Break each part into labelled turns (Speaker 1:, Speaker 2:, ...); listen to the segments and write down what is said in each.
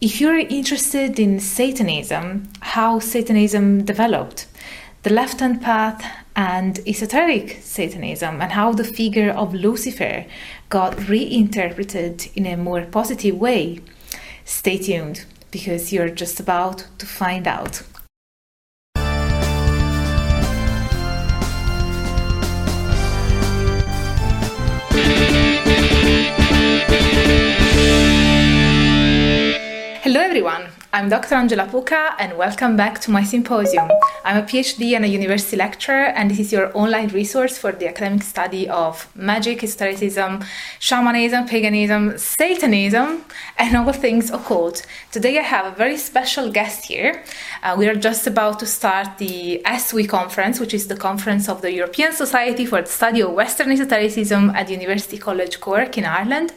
Speaker 1: If you're interested in Satanism, how Satanism developed, the left hand path, and esoteric Satanism, and how the figure of Lucifer got reinterpreted in a more positive way, stay tuned because you're just about to find out. Everyone. I'm Dr. Angela Puca, and welcome back to my symposium. I'm a PhD and a university lecturer, and this is your online resource for the academic study of magic, esotericism, shamanism, paganism, Satanism, and all things occult. Today, I have a very special guest here. Uh, we are just about to start the ESSWE conference, which is the conference of the European Society for the Study of Western Esotericism at University College Cork in Ireland.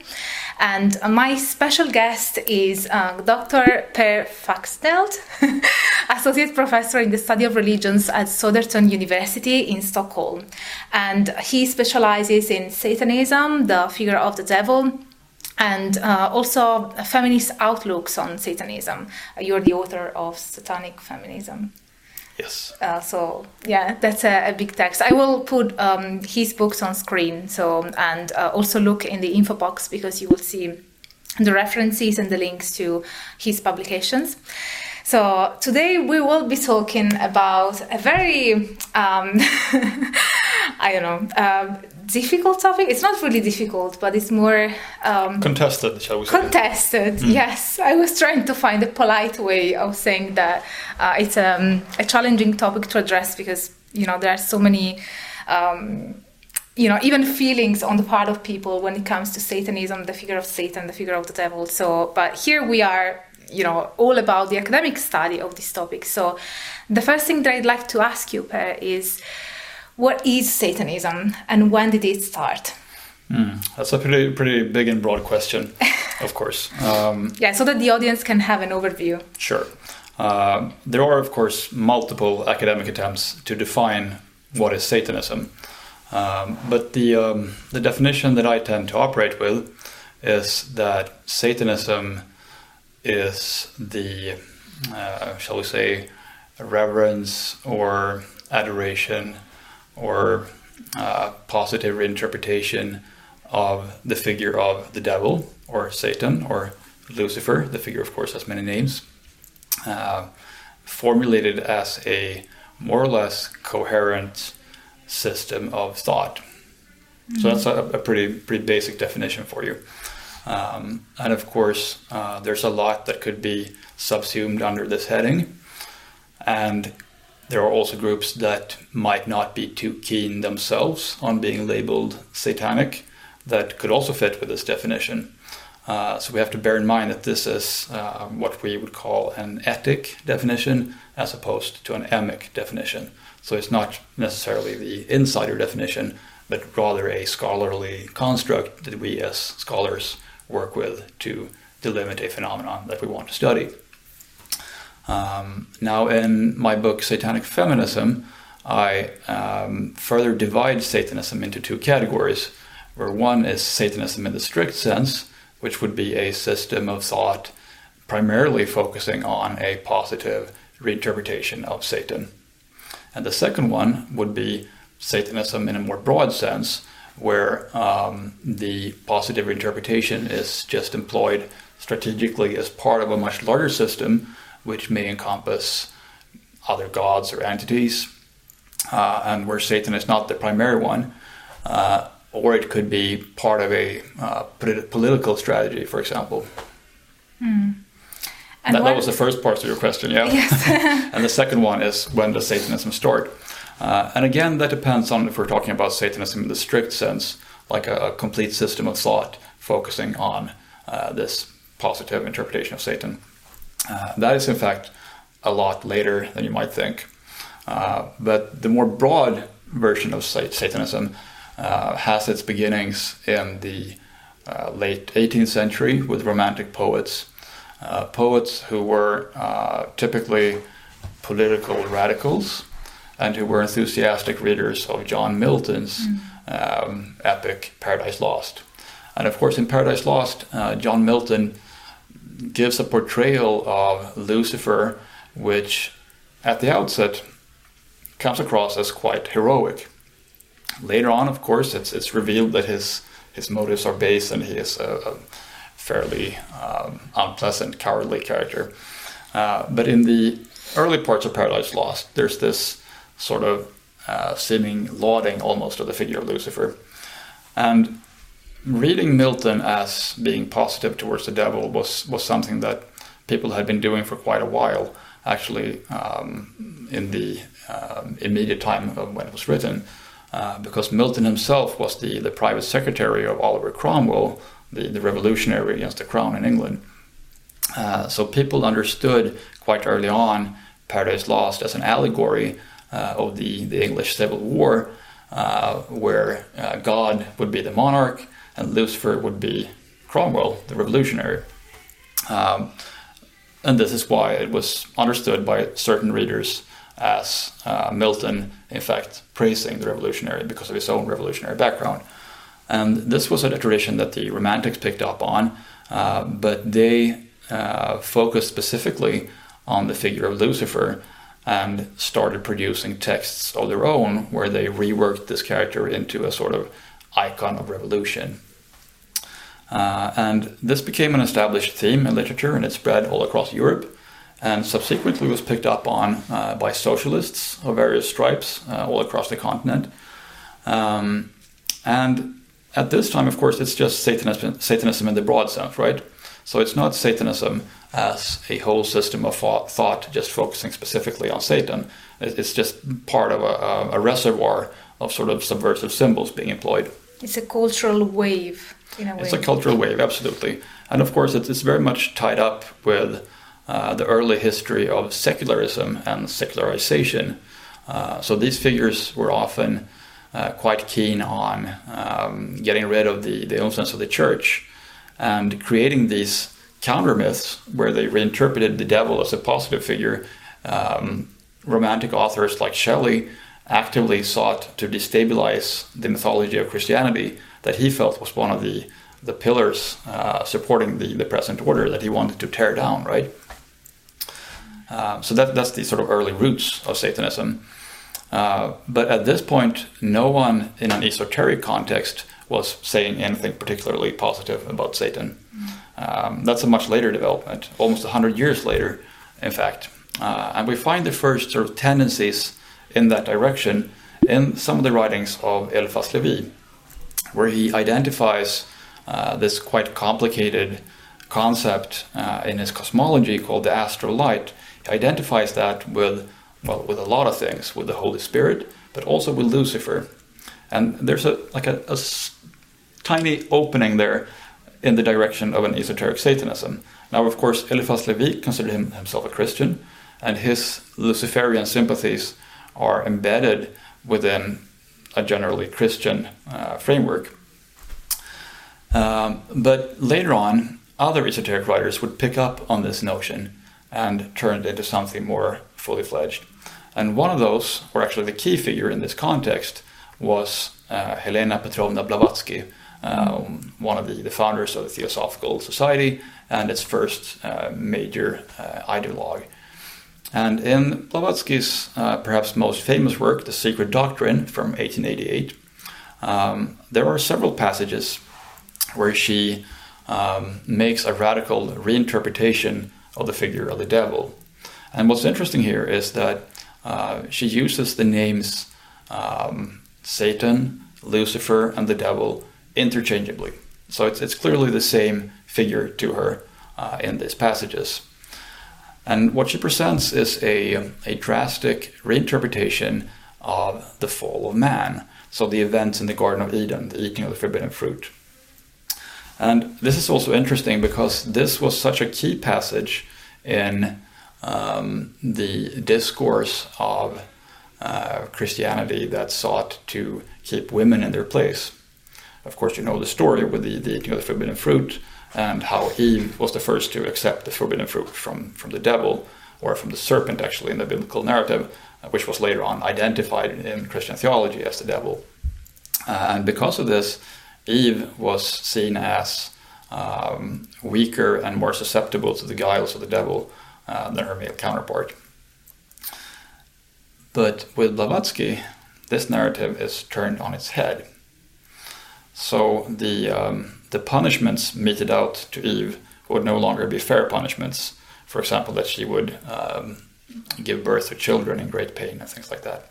Speaker 1: And my special guest is uh, Dr. Per Faxneld, Associate Professor in the Study of Religions at Södertörn University in Stockholm. And he specializes in Satanism, the figure of the devil, and uh, also feminist outlooks on Satanism. You're the author of Satanic Feminism.
Speaker 2: Yes.
Speaker 1: Uh, so yeah, that's a, a, big text. I will put um, his books on screen. So and uh, also look in the info box because you will see the references and the links to his publications. So today we will be talking about a very um, I don't know uh, difficult topic. It's not really difficult, but it's more
Speaker 2: um, contested, shall we say?
Speaker 1: Contested, mm. yes. I was trying to find a polite way of saying that uh, it's um, a challenging topic to address because you know there are so many. Um, you know, even feelings on the part of people when it comes to Satanism, the figure of Satan, the figure of the devil. So, but here we are, you know, all about the academic study of this topic. So, the first thing that I'd like to ask you, Per, is what is Satanism and when did it start?
Speaker 2: Mm, that's a pretty pretty big and broad question, of course.
Speaker 1: Um, yeah, so that the audience can have an overview.
Speaker 2: Sure. Uh, there are, of course, multiple academic attempts to define what is Satanism, um, but the um, the definition that I tend to operate with is that Satanism is the, uh, shall we say, reverence or adoration or uh, positive reinterpretation of the figure of the devil or Satan or Lucifer. The figure, of course, has many names. Uh, formulated as a more or less coherent system of thought. Mm-hmm. So that's a, a, pretty pretty basic definition for you. Um, and of course, uh, there's a lot that could be subsumed under this heading. And there are also groups that might not be too keen themselves on being labeled satanic that could also fit with this definition. Uh, so we have to bear in mind that this is uh, what we would call an etic definition as opposed to an emic definition. So it's not necessarily the insider definition, but rather a scholarly construct that we as scholars work with to delimit a phenomenon that we want to study. Um, now, in my book Satanic Feminism, I um, further divide Satanism into two categories, where one is Satanism in the strict sense, which would be a system of thought primarily focusing on a positive reinterpretation of Satan. And the second one would be Satanism in a more broad sense, where um, the positive interpretation is just employed strategically as part of a much larger system which may encompass other gods or entities, uh, and where Satan is not the primary one, uh, or it could be part of a uh, political strategy, for example.
Speaker 1: Mm.
Speaker 2: That, that, was the first part of your question, yeah.
Speaker 1: Yes.
Speaker 2: and the second one is when does Satanism start? Uh, and again, that depends on if we're talking about Satanism in the strict sense, like a, a complete system of thought focusing on uh, this positive interpretation of Satan. Uh, that is, in fact, a lot later than you might think. Uh, but the more broad version of Satanism uh, has its beginnings in the uh, late 18th century with Romantic poets, uh, poets who were uh, typically political radicals and who were enthusiastic readers of John Milton's mm. um, epic Paradise Lost. And of course, in Paradise Lost, John Milton gives a portrayal of Lucifer which, at the outset, comes across as quite heroic. Later on, of course, it's, it's revealed that his, his motives are base and he is a, a fairly um, unpleasant, cowardly character. Uh, but in the early parts of Paradise Lost, there's this sort of uh, seeming lauding almost of the figure of Lucifer. And reading Milton as being positive towards the devil was, was something that people had been doing for quite a while, actually, um, in the uh, immediate time of when it was written. Uh, because Milton himself was the, the private secretary of Oliver Cromwell, the, the revolutionary against the crown in England. Uh, so people understood quite early on Paradise Lost as an allegory uh, of the, the English Civil War, uh, where uh, God would be the monarch and Lucifer would be Cromwell, the revolutionary. Um, and this is why it was understood by certain readers as uh, Milton, in fact, praising the revolutionary because of his own revolutionary background. And this was a tradition that the Romantics picked up on, uh, but they uh, focused specifically on the figure of Lucifer and started producing texts of their own where they reworked this character into a sort of icon of revolution. Uh, and this became an established theme in literature and it spread all across Europe and subsequently was picked up on uh, by socialists of various stripes uh, all across the continent. Um, and at this time, of course, it's just Satanism, Satanism in the broad sense, right? So it's not Satanism as a whole system of thought, just focusing specifically on Satan. It's just part of a, a reservoir of sort of subversive symbols being employed.
Speaker 1: It's a cultural wave, in a way.
Speaker 2: It's a cultural wave, absolutely. And of course, it's, it's very much tied up with uh, the early history of secularism and secularization. Uh, so these figures were often uh, quite keen on um, getting rid of the, the influence of the church and creating these counter myths where they reinterpreted the devil as a positive figure. Um, romantic authors like Shelley actively sought to destabilize the mythology of Christianity that he felt was one of the, the pillars uh, supporting the, the present order that he wanted to tear down, right? Uh, so that, that's the sort of early roots of Satanism. Uh, but at this point, no one in an esoteric context was saying anything particularly positive about Satan. Um, that's a much later development, almost 100 years later, in fact. Uh, and we find the first sort of tendencies in that direction in some of the writings of Eliphas Levi, where he identifies uh, this quite complicated concept uh, in his cosmology called the astral light. He identifies that with well, with a lot of things, with the Holy Spirit, but also with Lucifer. And there's a like a, tiny opening there in the direction of an esoteric Satanism. Now, of course, Eliphas Levi considered him, himself a Christian, and his Luciferian sympathies are embedded within a generally Christian uh, framework. Um, but later on, other esoteric writers would pick up on this notion and turn it into something more fully fledged. And one of those, or actually the key figure in this context, was uh, Helena Petrovna Blavatsky, um, one of the, the, founders of the Theosophical Society and its first uh, major uh, ideologue. And in Blavatsky's uh, perhaps most famous work, The Secret Doctrine from 1888, um, there are several passages where she um, makes a radical reinterpretation of the figure of the devil. And what's interesting here is that uh, she uses the names um, Satan, Lucifer, and the devil interchangeably. So it's, it's clearly the same figure to her uh, in these passages. And what she presents is a, a drastic reinterpretation of the fall of man. So the events in the Garden of Eden, the eating of the forbidden fruit. And this is also interesting because this was such a key passage in um, the discourse of uh, Christianity that sought to keep women in their place. Of course, you know the story with the, the eating of the forbidden fruit and how Eve was the first to accept the forbidden fruit from, from the devil, or from the serpent, actually, in the biblical narrative, uh, which was later on identified in Christian theology as the devil. Uh, and because of this, Eve was seen as um, weaker and more susceptible to the guiles of the devil uh, than her male counterpart. But with Blavatsky, this narrative is turned on its head. So the um, the punishments meted out to Eve would no longer be fair punishments. For example, that she would um, give birth to children in great pain and things like that.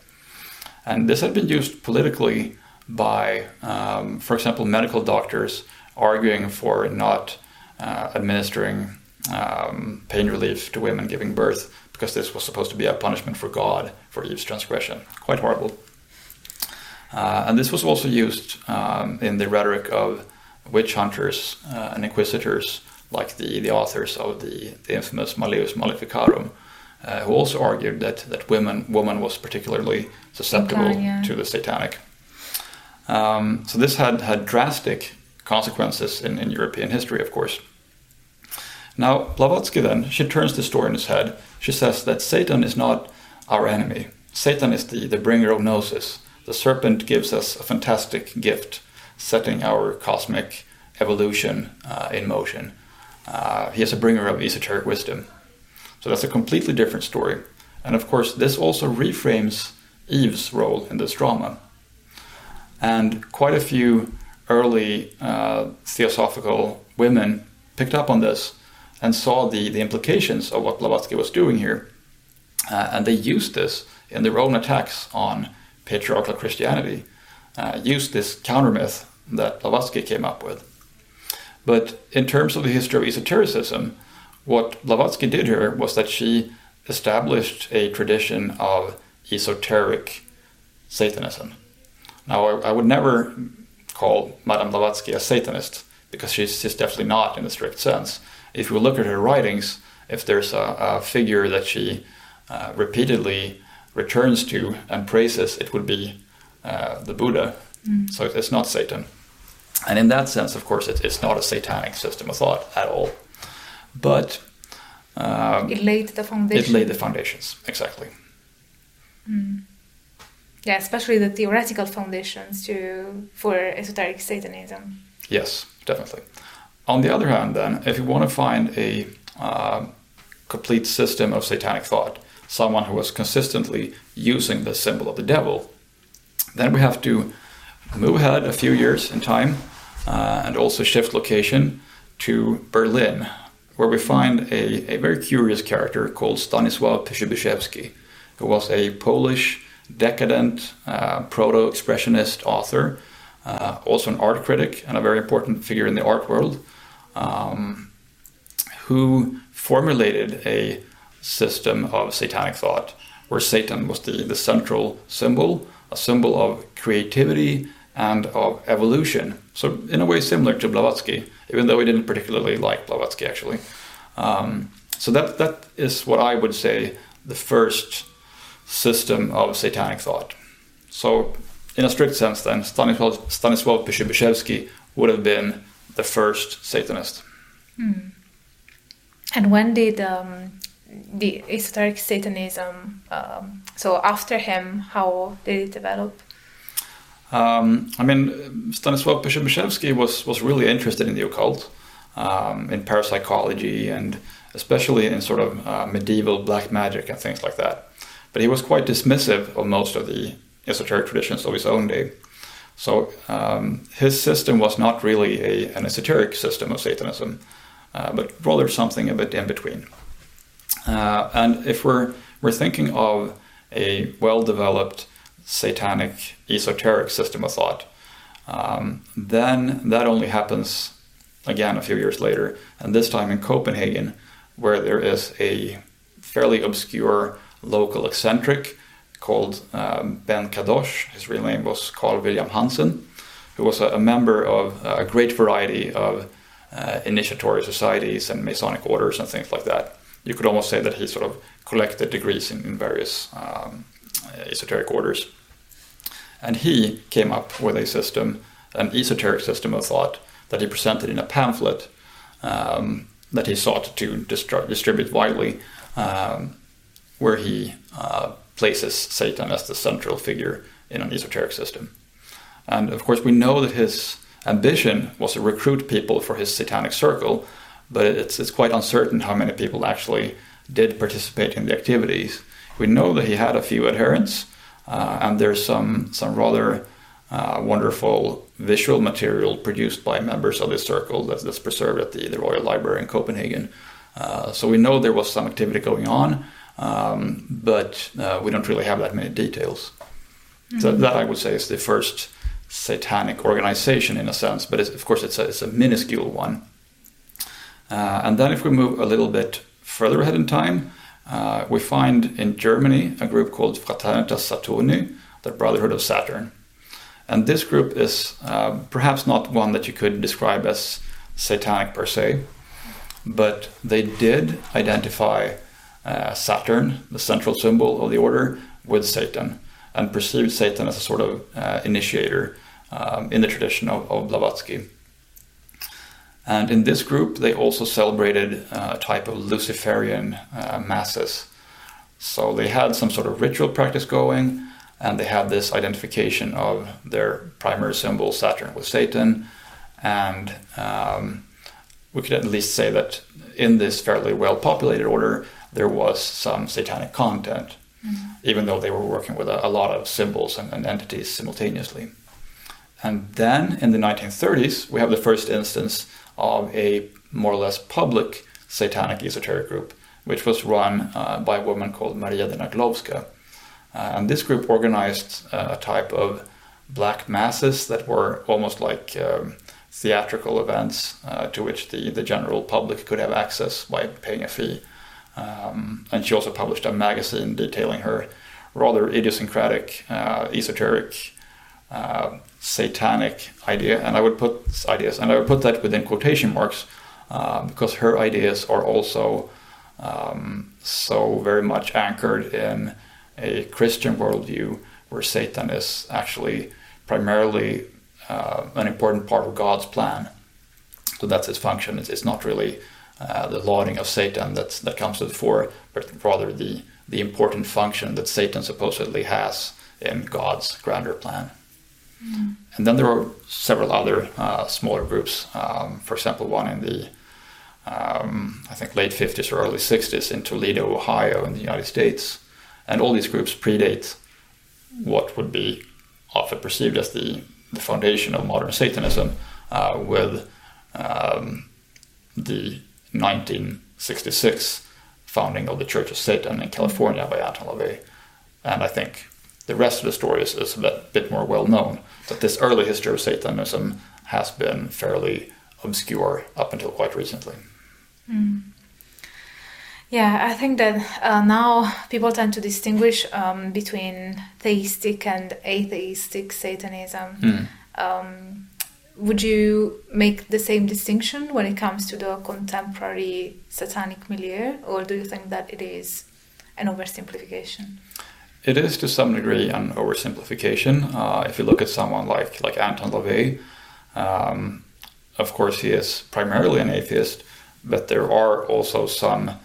Speaker 2: And this had been used politically by, um, for example, medical doctors arguing for not uh, administering um, pain relief to women giving birth because this was supposed to be a punishment for God for Eve's transgression. Quite horrible. Uh, and this was also used um, in the rhetoric of witch hunters uh, and inquisitors, like the, the authors of the, the infamous Malleus Maleficarum, uh, who also argued that, that women, woman was particularly susceptible
Speaker 1: yeah.
Speaker 2: to the satanic. Um, so this had, had drastic consequences in, in European history, of course. Now, Blavatsky then, she turns the story on its head. She says that Satan is not our enemy. Satan is the, the bringer of gnosis. The serpent gives us a fantastic gift, setting our cosmic evolution uh, in motion. Uh, he is a bringer of esoteric wisdom. So that's a completely different story. And of course, this also reframes Eve's role in this drama. And quite a few early uh, theosophical women picked up on this and saw the, the implications of what Blavatsky was doing here. Uh, and they used this in their own attacks on patriarchal Christianity, uh, used this counter myth that Blavatsky came up with. But in terms of the history of esotericism, what Blavatsky did here was that she established a tradition of esoteric Satanism. Now, I, I would never call Madame Blavatsky a Satanist because she's, she's definitely not in the strict sense. If you look at her writings, if there's a, a figure that she uh, repeatedly returns to and praises, it would be uh, the Buddha. So it's not Satan. And in that sense, of course, it, it's not a satanic system of thought at all. But um,
Speaker 1: It laid the foundation.
Speaker 2: it laid the foundations, exactly.
Speaker 1: yeah, especially the theoretical foundations to for esoteric Satanism.
Speaker 2: Yes, definitely. On the other hand, then, if you want to find a uh, complete system of satanic thought, someone who was consistently using the symbol of the devil, then we have to move ahead a few years in time uh, and also shift location to Berlin, where we find a, a very curious character called Stanisław Przybyszewski, who was a Polish decadent uh, proto expressionist author, uh, also an art critic and a very important figure in the art world, um, who formulated a system of satanic thought where Satan was the, the central symbol, a symbol of creativity and of evolution. So, in a way, similar to Blavatsky, even though he didn't particularly like Blavatsky actually. Um, so, that, that is what I would say the first system of satanic thought. So, in a strict sense, then, Stanisław, Stanisław Przybyszewski would have been the first Satanist.
Speaker 1: And when did um, the esoteric Satanism? Um, so after him, how did it develop?
Speaker 2: Um, I mean, Stanisław Przybyszewski was, was really interested in the occult, um, in parapsychology, and especially in sort of uh, medieval black magic and things like that. But he was quite dismissive of most of the esoteric traditions of his own day. So um, his system was not really a, an esoteric system of Satanism, uh, but rather something a bit in between. Uh, and if we're, we're thinking of a well developed satanic esoteric system of thought, um, then that only happens again a few years later, and this time in Copenhagen, where there is a fairly obscure local eccentric called um, Ben Kadosh. His real name was Carl William Hansen, who was a, a member of a great variety of uh, initiatory societies and Masonic orders and things like that. You could almost say that he sort of collected degrees in, in various um, esoteric orders. And he came up with a system, an esoteric system of thought, that he presented in a pamphlet um, that he sought to distri- distribute widely, um, where he uh, places Satan as the central figure in an esoteric system. And of course, we know that his ambition was to recruit people for his satanic circle, but it's, it's quite uncertain how many people actually did participate in the activities. We know that he had a few adherents, uh, and there's some, some rather uh, wonderful visual material produced by members of this circle that's, that's preserved at the, the Royal Library in Copenhagen. Uh, so we know there was some activity going on, um, but uh, we don't really have that many details. Mm-hmm. So that I would say is the first satanic organization in a sense, but of course it's a, it's a minuscule one. Uh, and then if we move a little bit further ahead in time, uh, we find in Germany a group called Fraternitas Saturni, the Brotherhood of Saturn. And this group is uh, perhaps not one that you could describe as satanic per se, but they did identify uh, Saturn, the central symbol of the order, with Satan and perceived Satan as a sort of uh, initiator um, in the tradition of, of, Blavatsky. And in this group, they also celebrated uh, a type of Luciferian uh, masses. So they had some sort of ritual practice going, and they had this identification of their primary symbol, Saturn, with Satan. And um, we could at least say that in this fairly well populated order, there was some satanic content, mm-hmm. even though they were working with a, a lot of symbols and, and entities simultaneously. And then in the 1930s, we have the first instance of a more or less public satanic esoteric group, which was run uh, by a woman called Maria de Naglowska. Uh, and this group organized uh, a type of black masses that were almost like um, theatrical events uh, to which the, the general public could have access by paying a fee. Um, and she also published a magazine detailing her rather idiosyncratic, uh, esoteric uh, satanic idea, and I would put ideas, and I would put that within quotation marks uh, because her ideas are also um, so very much anchored in a Christian worldview where Satan is actually primarily uh, an important part of God's plan. So that's its function. It's, it's not really uh, the lauding of Satan that's, that comes to the fore, but rather the, the important function that Satan supposedly has in God's grander plan. Mm. And then there are several other uh, smaller groups. Um, for example, one in the um, I think late 50s or early 60s in Toledo, Ohio, in the United States, and all these groups predate what would be often perceived as the, the foundation of modern Satanism, uh, with um, the 1966 founding of the Church of Satan in California by Anton LaVey. And I think the rest of the story is, is a bit, more well known. But this early history of Satanism has been fairly obscure up until quite recently.
Speaker 1: Mm. Yeah, I think that uh, now people tend to distinguish um, between theistic and atheistic Satanism. Mm. Um, would you make the same distinction when it comes to the contemporary satanic milieu, or do you think that it is an oversimplification?
Speaker 2: It is to some degree an oversimplification. Uh, if you look at someone like like Anton LaVey, um, of course he is primarily an atheist, but there are also some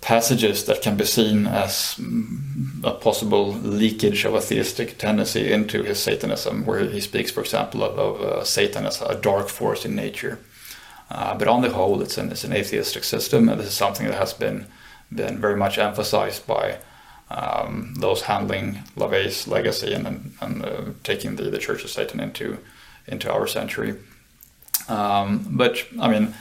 Speaker 2: passages that can be seen as mm, a possible leakage of a theistic tendency into his Satanism, where he speaks, for example, of, of uh, Satan as a dark force in nature. Uh, but on the whole, it's an, it's an atheistic system, and this is something that has been been very much emphasized by um, those handling LaVey's legacy and, and, and uh, taking the, the Church of Satan into into our century. Um, but I mean,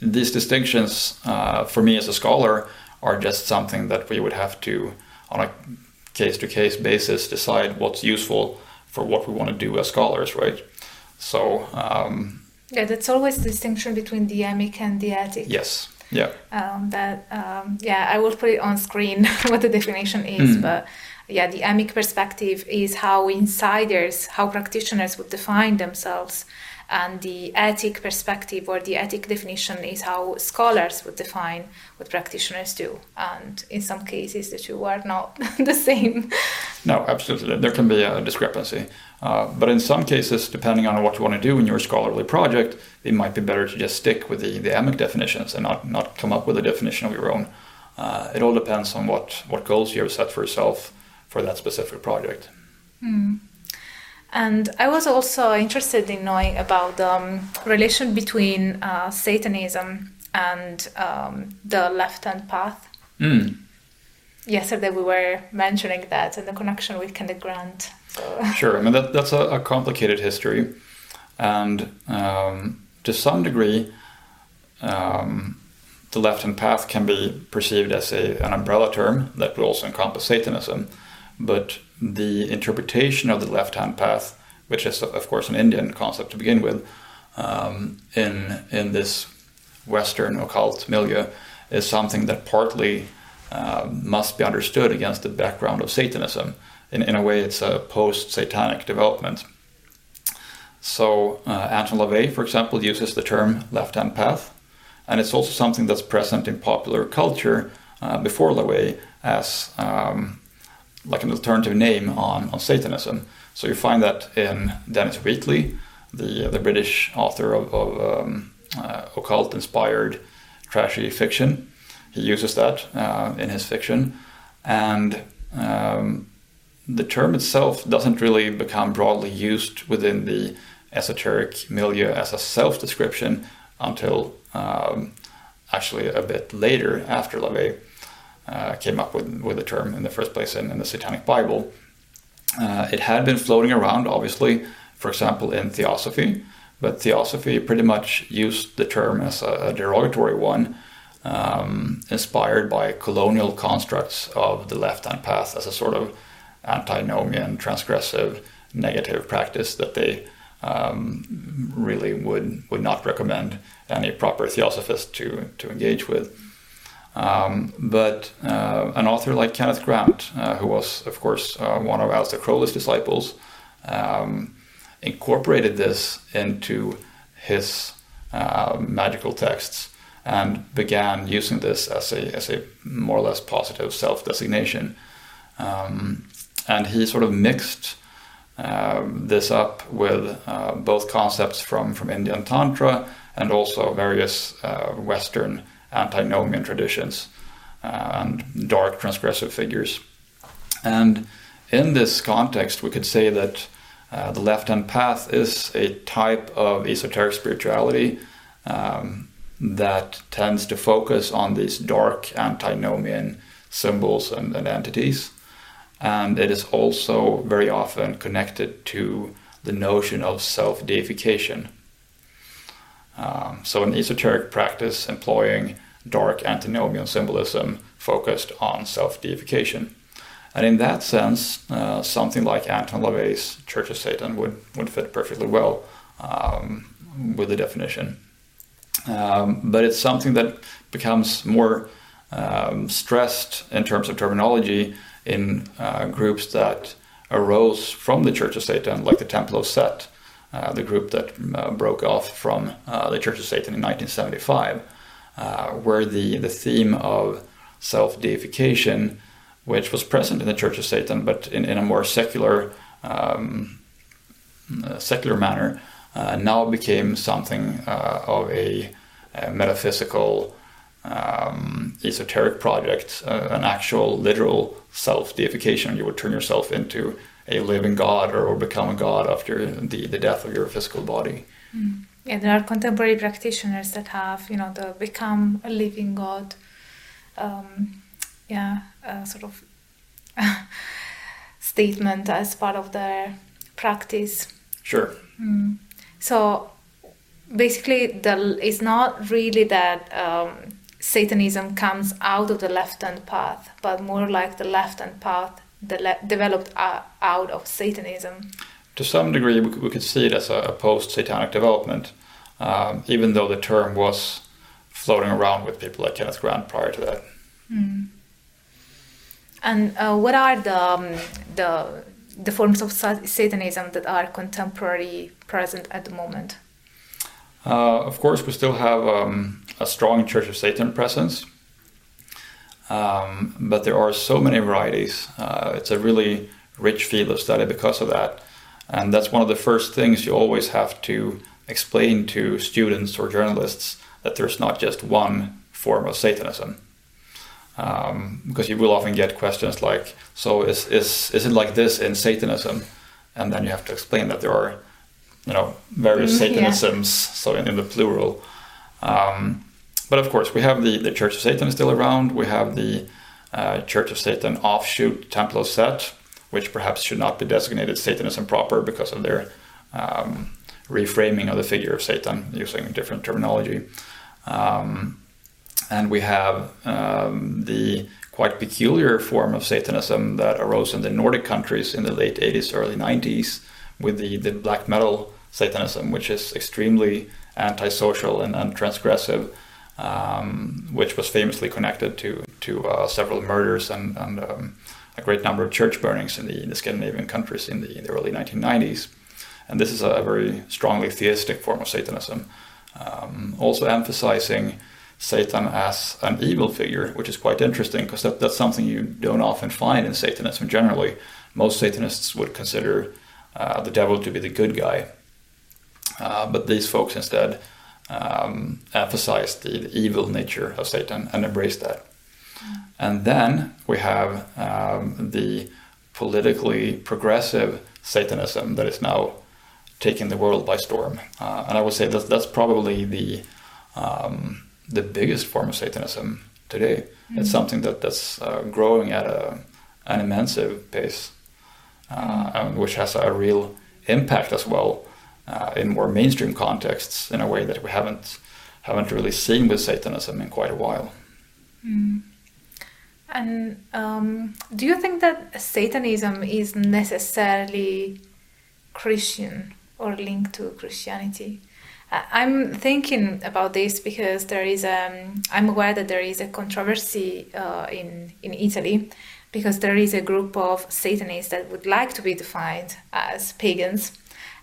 Speaker 2: these distinctions uh, for me as a scholar are just something that we would have to, on a case to case basis, decide what's useful for what we want to do as scholars, right? So. Um,
Speaker 1: yeah, that's always the distinction between the emic and the etic.
Speaker 2: Yes. Yeah.
Speaker 1: Um, that um, yeah, I will put it on screen what the definition is, mm. but yeah, the emic perspective is how insiders, how practitioners would define themselves, and the etic perspective or the etic definition is how scholars would define what practitioners do. And in some cases, the two are not the same.
Speaker 2: No, absolutely. There can be a discrepancy. Uh, but in some cases, depending on what you want to do in your scholarly project, it might be better to just stick with the, the emic definitions and not, not come up with a definition of your own. Uh, it all depends on what, what goals you have set for yourself for that specific project.
Speaker 1: Mm. And I was also interested in knowing about the um, relation between uh, Satanism and um, the left hand path.
Speaker 2: Mm.
Speaker 1: Yesterday we were mentioning that and the connection with Kenneth Grant. So.
Speaker 2: Sure, I mean that, that's a, a complicated history, and um, to some degree, um, the left hand path can be perceived as a, an umbrella term that would also encompass Satanism, but the interpretation of the left hand path, which is of course an Indian concept to begin with, um, in in this Western occult milieu, is something that partly uh, must be understood against the background of Satanism. In, in a way, it's a post satanic development. So, uh, Anton LaVey, for example, uses the term left hand path, and it's also something that's present in popular culture uh, before LaVey as um, like an alternative name on, on Satanism. So you find that in Dennis Wheatley, the the British author of, of um, uh, occult inspired trashy fiction. He uses that uh, in his fiction, and um, the term itself doesn't really become broadly used within the esoteric milieu as a self description until um, actually a bit later after LaVey uh, came up with, with the term in the first place in, in the Satanic Bible. Uh, it had been floating around, obviously, for example, in Theosophy, but Theosophy pretty much used the term as a, a derogatory one, um, inspired by colonial constructs of the left hand path as a sort of antinomian, transgressive, negative practice that they um, really would, would not recommend any proper theosophist to, to engage with. Um, but uh, an author like Kenneth Grant, uh, who was, of course, uh, one of Aleister Crowley's disciples, um, incorporated this into his uh, magical texts and began using this as a, as a more or less positive self designation. Um, and he sort of mixed um, this up with uh, both concepts from, from Indian Tantra and also various uh, Western antinomian traditions uh, and dark transgressive figures. And in this context, we could say that uh, the left hand path is a type of esoteric spirituality um, that tends to focus on these dark antinomian symbols and, and entities. And it is also very often connected to the notion of self deification. Um, so, an esoteric practice employing dark antinomian symbolism focused on self deification. And in that sense, uh, something like Anton LaVey's Church of Satan would, would fit perfectly well um, with the definition. Um, but it's something that becomes more um, stressed in terms of terminology in uh, groups that arose from the Church of Satan, like the Temple of Set, uh, the group that uh, broke off from uh, the Church of Satan in 1975, uh, where the, the theme of self deification, which was present in the Church of Satan, but in, in a more secular, um, uh, secular manner, now became something of a, a metaphysical um, esoteric project, uh, an actual literal self deification. You would turn yourself into a living god or, or become a god after the, the death of your physical body.
Speaker 1: Mm. Yeah, there are contemporary practitioners that have, you know, the become a living god, um, yeah, sort of statement as part of their practice.
Speaker 2: Sure.
Speaker 1: Mm. So basically, the, it's not really that um, Satanism comes out of the left hand path, but more like the left hand path le- developed uh, out of Satanism.
Speaker 2: To some degree, we, we could see it as a, a post satanic development, um, even though the term was floating around with people like Kenneth Grant prior to that.
Speaker 1: Mm. And uh, what are the, um, the, the forms of Satanism that are contemporary present at the moment?
Speaker 2: Uh, of course, we still have um, a strong Church of Satan presence, um, but there are so many varieties. Uh, it's a really rich field of study because of that. And that's one of the first things you always have to explain to students or journalists that there's not just one form of Satanism. Um, because you will often get questions like, "So is is is it like this in Satanism?" and then you have to explain that there are, you know, various
Speaker 1: Mm, yeah.
Speaker 2: Satanisms, so in, in the plural. Um, but of course, we have the, the Church of Satan still around. We have the uh, Church of Satan offshoot Temple of Set, which perhaps should not be designated Satanism proper because of their um, reframing of the figure of Satan using different terminology. Um, and we have um, the quite peculiar form of Satanism that arose in the Nordic countries in the late 80s, early 90s, with the, the black metal Satanism, which is extremely antisocial and, and transgressive, um, which was famously connected to, to uh, several murders and, and um, a great number of church burnings in the, in the Scandinavian countries in the, in the early 1990s. And this is a very strongly theistic form of Satanism, um, also emphasizing Satan as an evil figure, which is quite interesting because that, that's something you don't often find in Satanism generally. Most Satanists would consider uh, the devil to be the good guy, uh, but these folks instead um, emphasize the, the, evil nature of Satan and embrace that. And then we have um, the politically progressive Satanism that is now taking the world by storm. Uh, and I would say that that's probably the um, the biggest form of Satanism today. Mm-hmm. It's something that that's uh, growing at a, an immense pace, uh, which has a real impact as well uh, in more mainstream contexts in a way that we haven't haven't really seen with Satanism in quite a while.
Speaker 1: Mm. And um, do you think that Satanism is necessarily Christian or linked to Christianity? I'm thinking about this because there is um, I'm aware that there is a controversy uh, in in Italy because there is a group of Satanists that would like to be defined as pagans,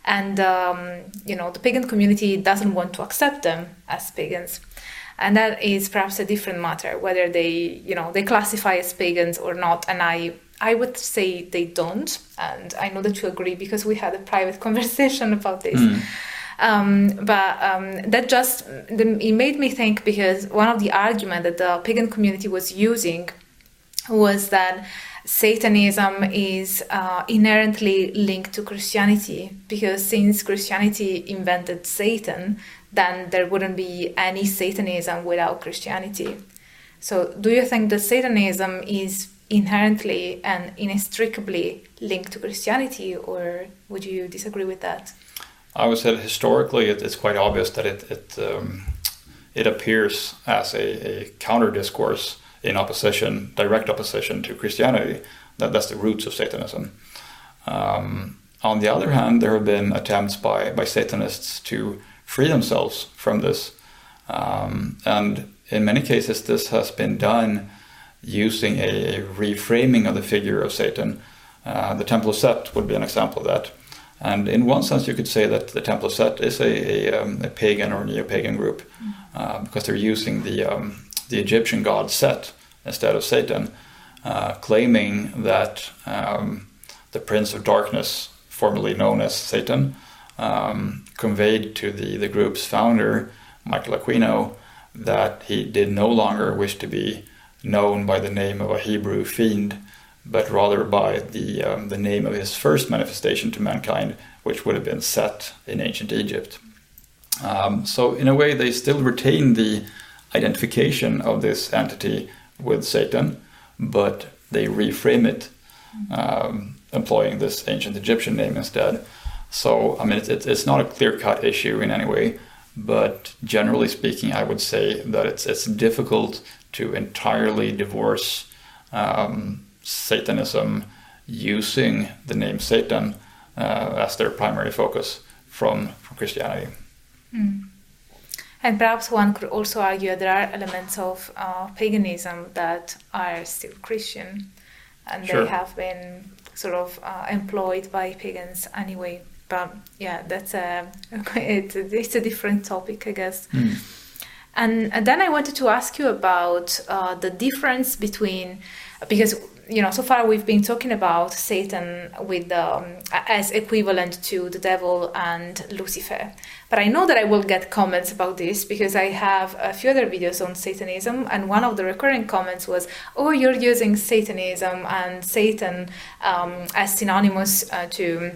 Speaker 1: and um, you know the pagan community doesn't want to accept them as pagans, and that is perhaps a different matter whether they you know they classify as pagans or not, and I. I would say they don't, and I know that you agree because we had a private conversation about this. Mm. Um, but um, that just it made me think because one of the arguments that the pagan community was using was that Satanism is uh, inherently linked to Christianity because since Christianity invented Satan, then there wouldn't be any Satanism without Christianity. So, do you think that Satanism is inherently and inextricably linked to Christianity, or would you disagree with that?
Speaker 2: I would say historically it, it's quite obvious that it it, um, it appears as a, a, counter discourse in opposition, direct opposition to Christianity. That that's the roots of Satanism. Um, on the other hand, there have been attempts by by Satanists to free themselves from this, um, and in many cases this has been done using a, reframing of the figure of Satan. Uh, the of Set would be an example of that. And in one sense, you could say that the Temple of Set is a, a, um, a pagan or neo-pagan group uh, because they're using the um, the Egyptian god Set instead of Satan, uh, claiming that um, the Prince of Darkness, formerly known as Satan, um, conveyed to the, the group's founder, Michael Aquino, that he did no longer wish to be known by the name of a Hebrew fiend, but rather by the um, the name of his first manifestation to mankind, which would have been Set in ancient Egypt. Um, so in a way, they still retain the identification of this entity with Satan, but they reframe it, um, employing this ancient Egyptian name instead. So I mean, it's, it's not a clear-cut issue in any way, but generally speaking, I would say that it's it's difficult to entirely divorce um, Satanism using the name Satan uh, as their primary focus from, from Christianity.
Speaker 1: Mm. And perhaps one could also argue there are elements of uh, paganism that are still Christian, and
Speaker 2: Sure.
Speaker 1: they have been sort of uh, employed by pagans anyway. But yeah, that's a it's a, it's a different topic, I guess.
Speaker 2: Hmm.
Speaker 1: And, and then I wanted to ask you about uh, the difference between because you know so far we've been talking about Satan with um, as equivalent to the devil and Lucifer, but I know that I will get comments about this because I have a few other videos on Satanism, and one of the recurring comments was, "Oh, you're using Satanism and Satan um, as synonymous uh, to."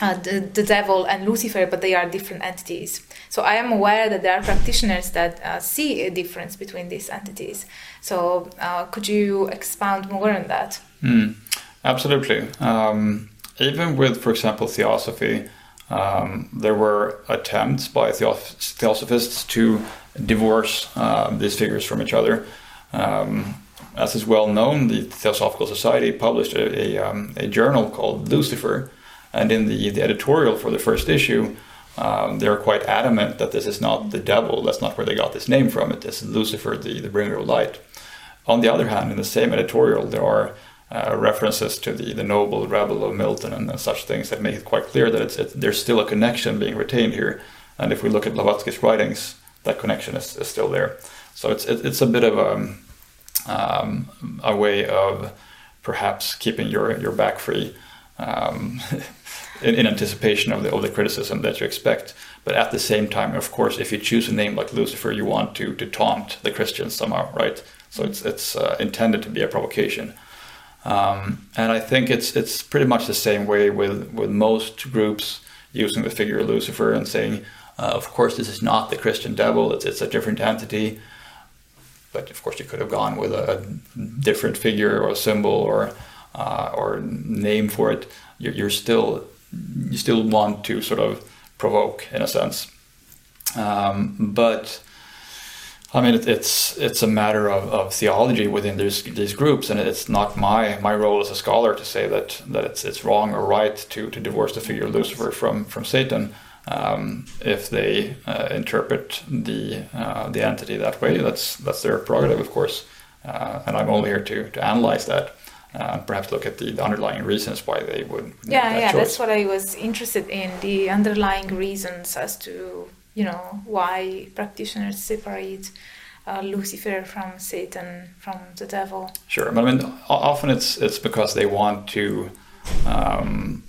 Speaker 1: Uh, the, the devil and Lucifer, but they are different entities. So I am aware that there are practitioners that uh, see a difference between these entities. So uh, could you expound more on that?
Speaker 2: Mm, absolutely. Um, even with, for example, theosophy, um, there were attempts by theosophists to divorce uh, these figures from each other. Um, as is well known, the Theosophical Society published a, a, um, a journal called Lucifer, and in the, the editorial for the first issue, um, they're quite adamant that this is not the devil. That's not where they got this name from. It is Lucifer, the, the bringer of light. On the other hand, in the same editorial, there are uh, references to the, the noble rebel of Milton and, and, such things that make it quite clear that it's, there's still a connection being retained here. And if we look at Blavatsky's writings, that connection is, is still there. So it's it, it's a bit of a um, a way of perhaps keeping your your back free um, in, in, anticipation of the of the criticism that you expect. But at the same time, of course, if you choose a name like Lucifer, you want to to taunt the Christians somehow, right? So it's it's uh, intended to be a provocation. Um, and I think it's it's pretty much the same way with with most groups using the figure of Lucifer and saying, uh, of course, this is not the Christian devil; it's it's a different entity. But of course, you could have gone with a, a different figure or symbol or uh, or name for it. You're, you're, still you still want to sort of provoke in a sense, um, but. I mean, it, it's it's a matter of, of theology within these these groups, and it's not my my role as a scholar to say that that it's it's wrong or right to to divorce the figure of Lucifer from from Satan um, if they uh, interpret the uh, the entity that way. That's that's their prerogative, of course, uh, and I'm only here to to analyze that. Uh, perhaps look at the, the, underlying reasons why they would.
Speaker 1: Yeah,
Speaker 2: that
Speaker 1: yeah,
Speaker 2: choice.
Speaker 1: that's what I was interested in the underlying reasons as to you know why practitioners separate uh, Lucifer from Satan from the devil.
Speaker 2: Sure, but I mean, often it's it's because they want to um,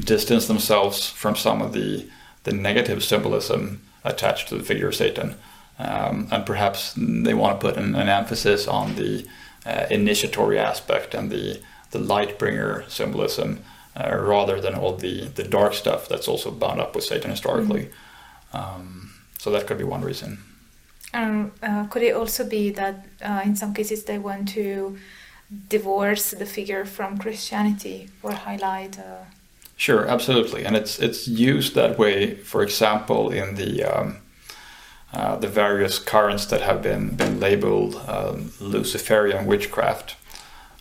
Speaker 2: distance themselves from some of the the negative symbolism attached to the figure of Satan. Um, and perhaps they want to put an, an emphasis on the uh, initiatory aspect and the, the light bringer symbolism uh, rather than all the, the dark stuff that's also bound up with Satan historically. Mm-hmm. Um, so that could be one reason.
Speaker 1: Um, uh, could it also be that uh, in some cases they want to divorce the figure from Christianity or highlight? Uh,
Speaker 2: Sure, absolutely, and it's it's used that way. For example, in the um, uh, the various currents that have been been labeled uh, Luciferian witchcraft.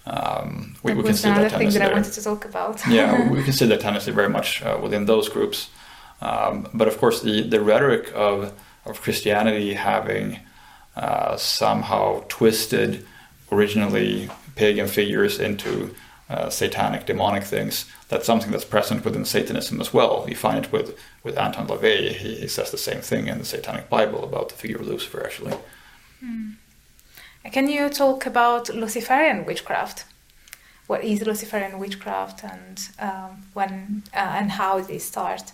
Speaker 1: Um, we, we can see that thing that I wanted to talk about.
Speaker 2: yeah, we can see that tendency very much uh, within those groups. Um, but of course, the, the rhetoric of of Christianity having uh, somehow twisted originally pagan figures into uh, satanic, demonic things. That's something that's present within Satanism as well. You find it with, with Anton LaVey. He, he says the same thing in the Satanic Bible about the figure of Lucifer, actually.
Speaker 1: Hmm. Can you talk about Luciferian witchcraft? What is Luciferian witchcraft and um, when uh, and how did it start?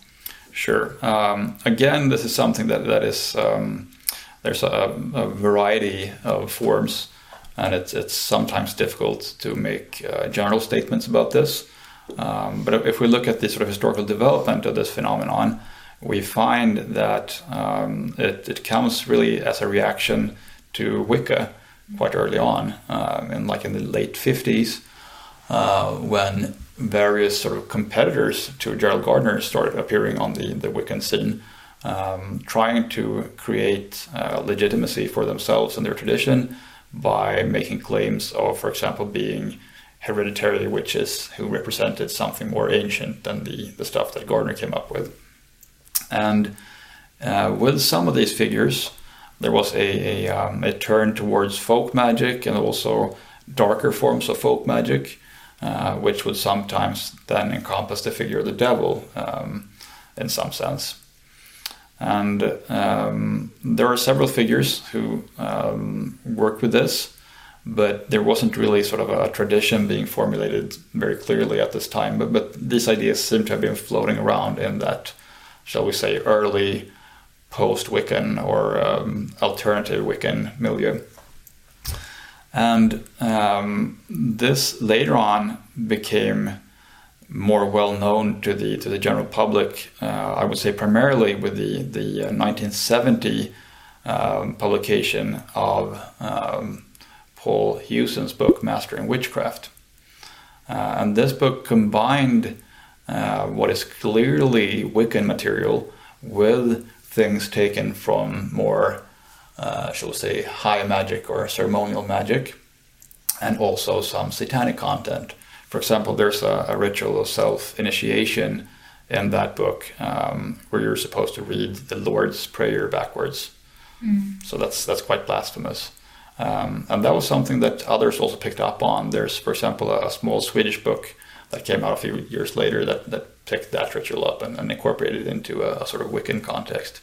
Speaker 2: Sure. Um, again, this is something that that is um, there's a, a, variety of forms and it's it's sometimes difficult to make uh, general statements about this. Um, but if we look at the sort of historical development of this phenomenon, we find that um, it, it comes really as a reaction to Wicca quite early on, um, in like in the late 50s, uh, when various sort of competitors to Gerald Gardner started appearing on the, the Wiccan scene, um, trying to create uh, legitimacy for themselves and their tradition by making claims of, for example, being hereditary witches who represented something more ancient than the, the stuff that Gardner came up with. And uh, with some of these figures, there was a, a, um, a, turn towards folk magic and also darker forms of folk magic, uh, which would sometimes then encompass the figure of the devil um, in some sense. And um, there are several figures who um, worked with this, but there wasn't really sort of a tradition being formulated very clearly at this time. But, but these ideas seem to have been floating around in that, shall we say, early post Wiccan or um, alternative Wiccan milieu. And um, this later on became more well known to the to the general public. Uh, I would say primarily with the the 1970 uh, um, publication of um, Paul Huson's book Mastering Witchcraft, uh, and this book combined uh, what is clearly Wiccan material with things taken from more, uh, shall we say, high magic or ceremonial magic, and also some satanic content for example, there's a, a ritual of self initiation in that book um, where you're supposed to read the Lord's Prayer backwards. Mm. So that's that's quite blasphemous. Um, and that was something that others also picked up on. There's, for example, a, a, small Swedish book that came out a few years later that, that picked that ritual up and, and incorporated it into a, a, sort of Wiccan context.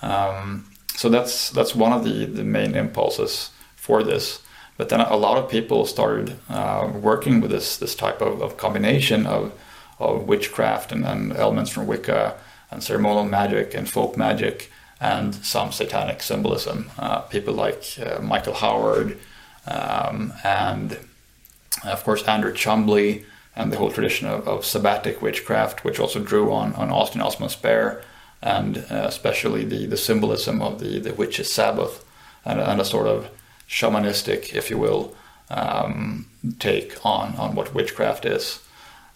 Speaker 2: Um, so that's that's one of the, the main impulses for this. But then a lot of people started uh, working with this this type of, of combination of, of witchcraft and, and, elements from Wicca and ceremonial magic and folk magic and some satanic symbolism. Uh, people like uh, Michael Howard um, and of course Andrew Chumbley and the whole tradition of, of sabbatic witchcraft, which also drew on, on Austin Osman Spare and uh, especially the, the symbolism of the, the witch's Sabbath and, and a sort of shamanistic, if you will, um, take on on what witchcraft is.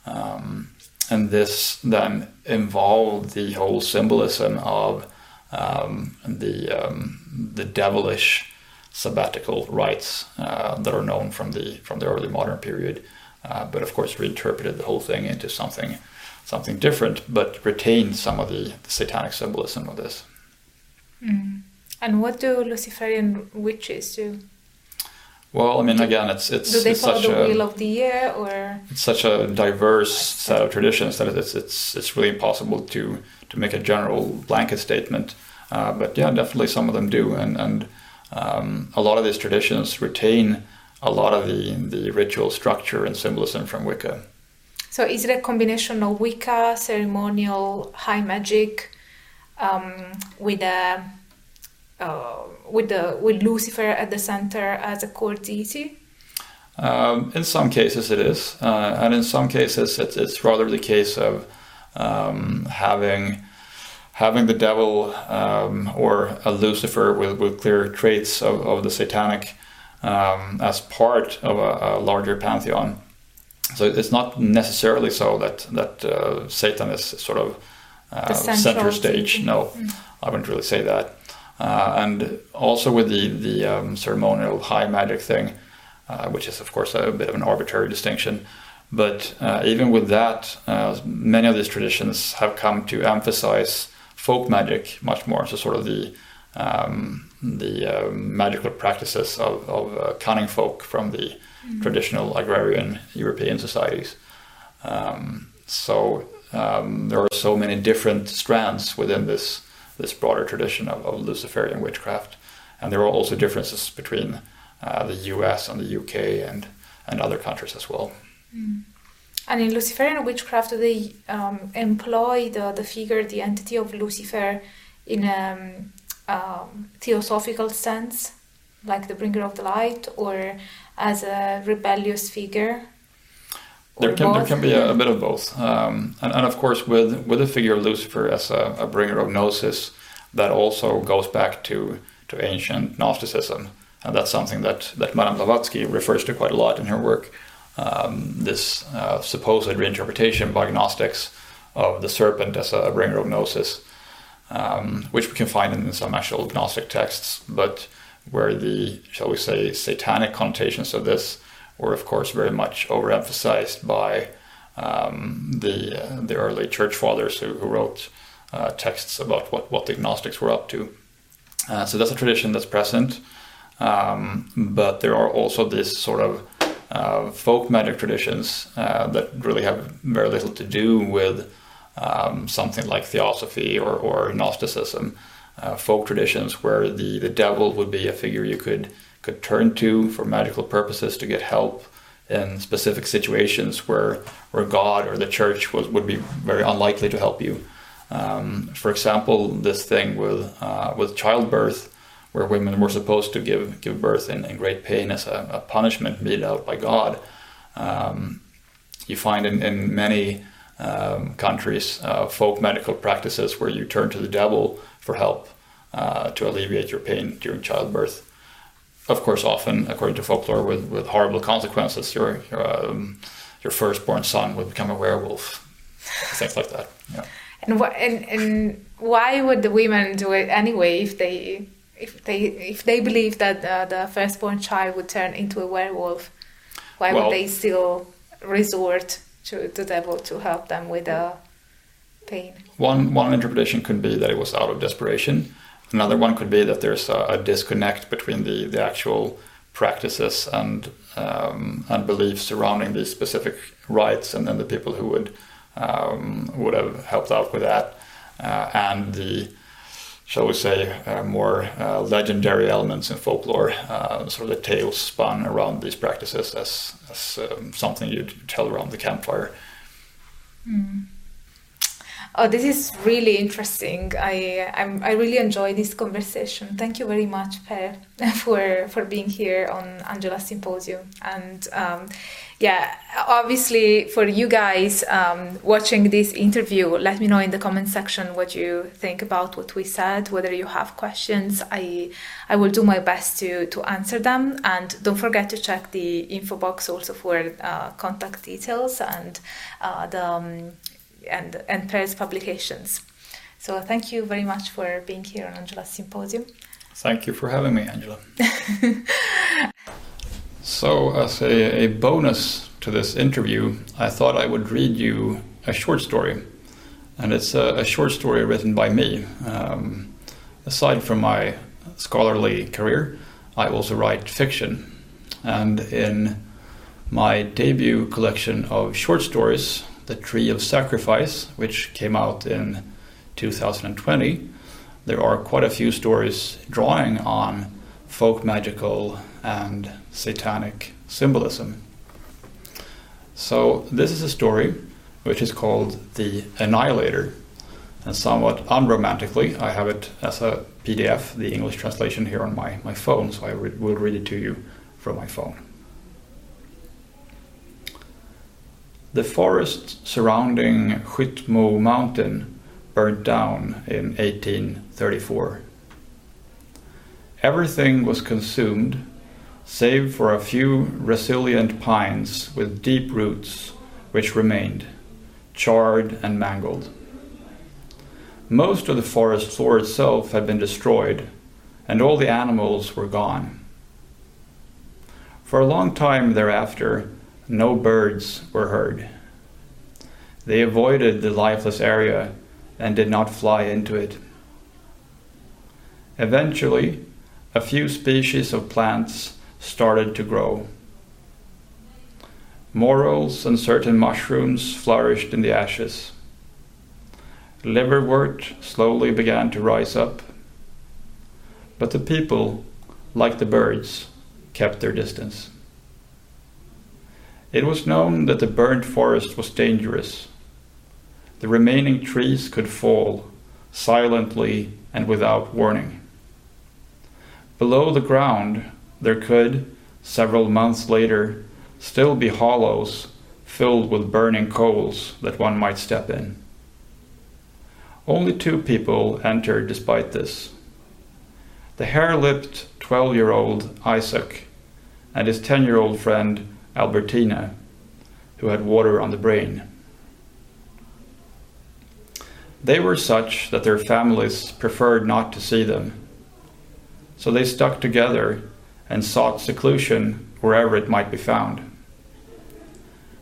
Speaker 2: Um, and this then involved the whole symbolism of um, the um, the devilish sabbatical rites uh, that are known from the from the early modern period, uh, but of course reinterpreted the whole thing into something something different, but retained some of the, the satanic symbolism of this.
Speaker 1: Mm. And what do Luciferian witches do?
Speaker 2: Well, I mean, again, it's it's
Speaker 1: do they
Speaker 2: it's
Speaker 1: follow
Speaker 2: such
Speaker 1: the
Speaker 2: a,
Speaker 1: wheel of the year, or
Speaker 2: it's such a diverse set of traditions that it's it's it's really impossible to to make a general blanket statement. Uh, but yeah, definitely some of them do, and and um, a lot of these traditions retain a lot of the the ritual structure and symbolism from Wicca.
Speaker 1: So is it a combination of Wicca, ceremonial, high magic, um, with a uh, with the with Lucifer at the center as a core deity?
Speaker 2: Um, in some cases, it is, uh, and in some cases, it's, it's rather the case of um, having having the devil um, or a Lucifer with, with clear traits of, of the satanic um, as part of a, a, larger pantheon. So it's not necessarily so that that uh, Satan is sort of uh, center stage. No, mm. I wouldn't really say that. Uh, and also with the the um, ceremonial high magic thing, uh, which is of course a bit of an arbitrary distinction. But uh, even with that, uh, many of these traditions have come to emphasize folk magic much more. So sort of the um, the uh, magical practices of, of uh, cunning folk from the mm-hmm. traditional agrarian European societies. Um, so um, there are so many different strands within this this broader tradition of, of Luciferian witchcraft. And there are also differences between uh, the US and the UK and, and other countries as well.
Speaker 1: Mm. And in Luciferian witchcraft, do they um, employ the, the figure, the entity of Lucifer in a um, theosophical sense, like the bringer of the light, or as a rebellious figure?
Speaker 2: There can, there can be a, a bit of both. Um, and, and of course, with, with the figure of Lucifer as a, a bringer of gnosis, that also goes back to, to ancient Gnosticism. And that's something that, that Madame Blavatsky refers to quite a lot in her work. Um, this uh, supposed reinterpretation by Gnostics of the serpent as a bringer of gnosis, um, which we can find in some actual Gnostic texts, but where the, shall we say, satanic connotations of this were, of course, very much overemphasized by um, the uh, the early church fathers who, who wrote uh, texts about what, what the Gnostics were up to. Uh, so that's a tradition that's present, um, but there are also these sort of uh, folk magic traditions uh, that really have very little to do with um, something like theosophy or, or Gnosticism. Uh, folk traditions where the, the devil would be a figure you could could turn to for magical purposes to get help in specific situations where where God or the church was would be very unlikely to help you. Um, for example, this thing with uh, with childbirth, where women were supposed to give give birth in, in great pain as a, a punishment meted out by God. Um, you find in, in many um, countries uh, folk medical practices where you turn to the devil for help uh, to alleviate your pain during childbirth. Of course, often, according to folklore, with, with horrible consequences, your your, um, your firstborn son would become a werewolf, things like that. Yeah.
Speaker 1: And, wh- and and why would the women do it anyway if they if they if they believe that uh, the firstborn child would turn into a werewolf? Why well, would they still resort to the devil to help them with the pain?
Speaker 2: One one interpretation could be that it was out of desperation. Another one could be that there's a, a disconnect between the, the actual practices and um, and beliefs surrounding these specific rites, and then the people who would um, would have helped out with that, uh, and the shall we say uh, more uh, legendary elements in folklore, uh, sort of the tales spun around these practices as, as um, something you'd tell around the campfire.
Speaker 1: Mm. Oh, this is really interesting. I I'm, i really enjoy this conversation. Thank you very much, Per, for for being here on Angela's symposium. And um, yeah, obviously for you guys um, watching this interview, let me know in the comment section what you think about what we said. Whether you have questions, I I will do my best to to answer them. And don't forget to check the info box also for uh, contact details and uh, the. Um, and, and Per's publications. So thank you very much for being here on Angela's Symposium.
Speaker 2: Thank you for having me, Angela. so, as a, a, bonus to this interview, I thought I would read you a short story. And it's a, a short story written by me. Um, aside from my scholarly career, I also write fiction. And in my debut collection of short stories, the Tree of Sacrifice, which came out in 2020, there are quite a few stories drawing on folk magical and satanic symbolism. So, this is a story which is called The Annihilator. And somewhat unromantically, I have it as a PDF, the English translation here on my, my phone, so I re- will read it to you from my phone. The forest surrounding Skyttemo Mountain burned down in 1834. Everything was consumed save for a few resilient pines with deep roots which remained, charred and mangled. Most of the forest floor itself had been destroyed, and all the animals were gone. For a long time thereafter, no birds were heard. They avoided the lifeless area and did not fly into it. Eventually, a few species of plants started to grow. Morels and certain mushrooms flourished in the ashes. Liverwort slowly began to rise up. But the people, like the birds, kept their distance. It was known that the burned forest was dangerous. The remaining trees could fall silently and without warning. Below the ground, there could, several months later, still be hollows filled with burning coals that one might step in. Only two people entered despite this the hare lipped 12 year old Isaac and his 10 year old friend Albertina, who had water on the brain. They were such that their families preferred not to see them. So they stuck together and sought seclusion wherever it might be found.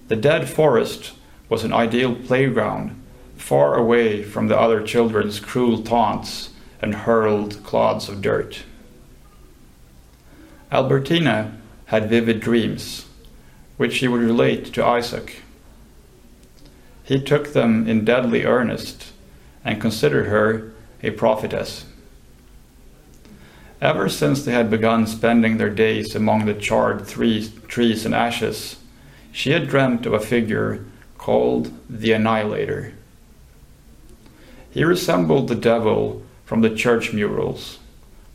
Speaker 2: The dead forest was an ideal playground, far away from the other children's cruel taunts and hurled clods of dirt. Albertina had vivid dreams which he would relate to Isaac. He took them in deadly earnest and considered her a prophetess. Ever since they had begun spending their days among the charred trees and ashes, she had dreamt of a figure called the Annihilator. He resembled the devil from the church murals,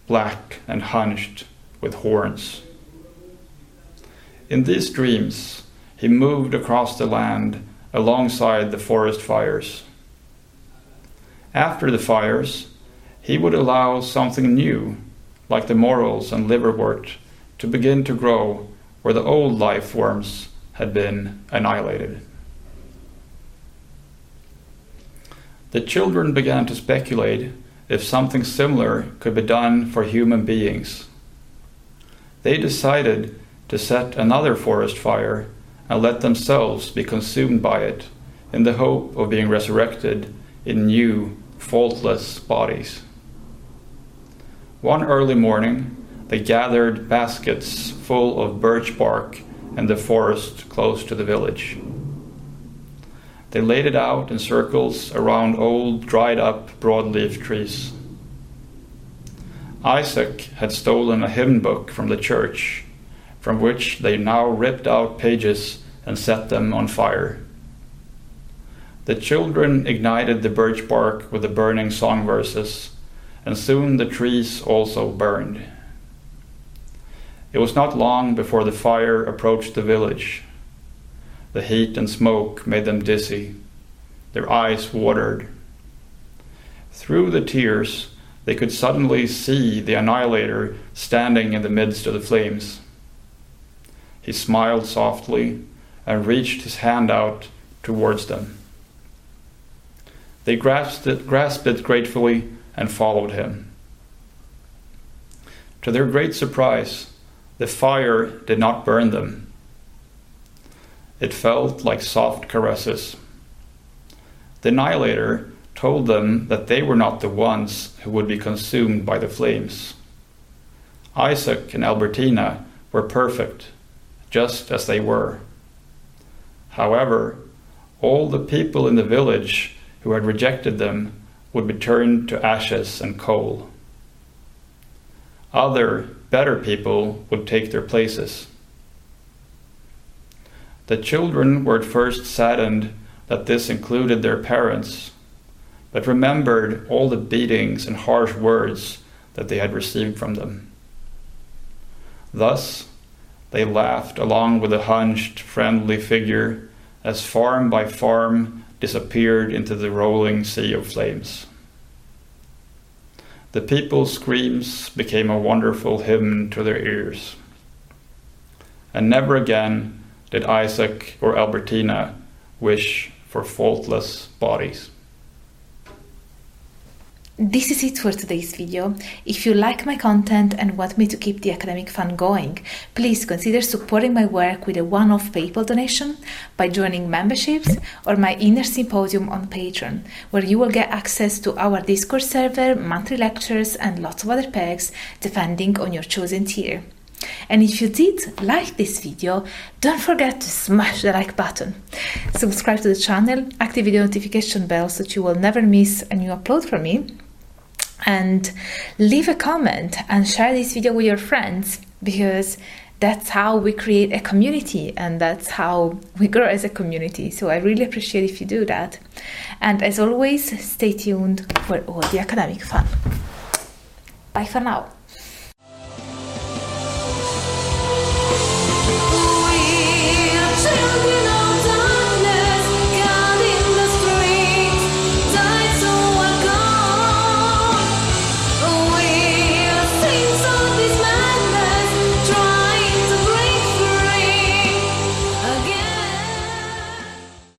Speaker 2: black and hunched with horns. In these dreams, he moved across the land alongside the forest fires. After the fires, he would allow something new, like the morels and liverwort, to begin to grow where the old life forms had been annihilated. The children began to speculate if something similar could be done for human beings. They decided to set another forest fire and let themselves be consumed by it in the hope of being resurrected in new, faultless bodies. One early morning, they gathered baskets full of birch bark in the forest close to the village. They laid it out in circles around old, dried up broadleaf trees. Isaac had stolen a hymn book from the church, from which they now ripped out pages and set them on fire. The children ignited the birch bark with the burning song verses, and soon the trees also burned. It was not long before the fire approached the village. The heat and smoke made them dizzy. Their eyes watered. Through the tears, they could suddenly see the annihilator standing in the midst of the flames. He smiled softly and reached his hand out towards them. They grasped it, grasped it gratefully and followed him. To their great surprise, the fire did not burn them. It felt like soft caresses. The annihilator told them that they were not the ones who would be consumed by the flames. Isaac and Albertina were perfect, just as they were. However, all the people in the village who had rejected them would be turned to ashes and coal. Other, better people would take their places. The children were at first saddened that this included their parents, but remembered all the beatings and harsh words that they had received from them. Thus, they laughed along with the hunched, friendly figure as farm by farm disappeared into the rolling sea of flames. The people's screams became a wonderful hymn to their ears. And never again did Isaac or Albertina wish for faultless bodies.
Speaker 1: This is it for today's video. If you like my content and want me to keep the academic fun going, please consider supporting my work with a one-off PayPal donation by joining memberships or my inner symposium on Patreon, where you will get access to our Discord server, monthly lectures, and lots of other perks depending on your chosen tier. And if you did like this video, don't forget to smash the like button. Subscribe to the channel, activate the notification bell so that you will never miss a new upload from me and leave a comment and share this video with your friends because that's how we create a community and that's how we grow as a community. So I really appreciate if you do that. And as always, stay tuned for all the academic fun. Bye for now.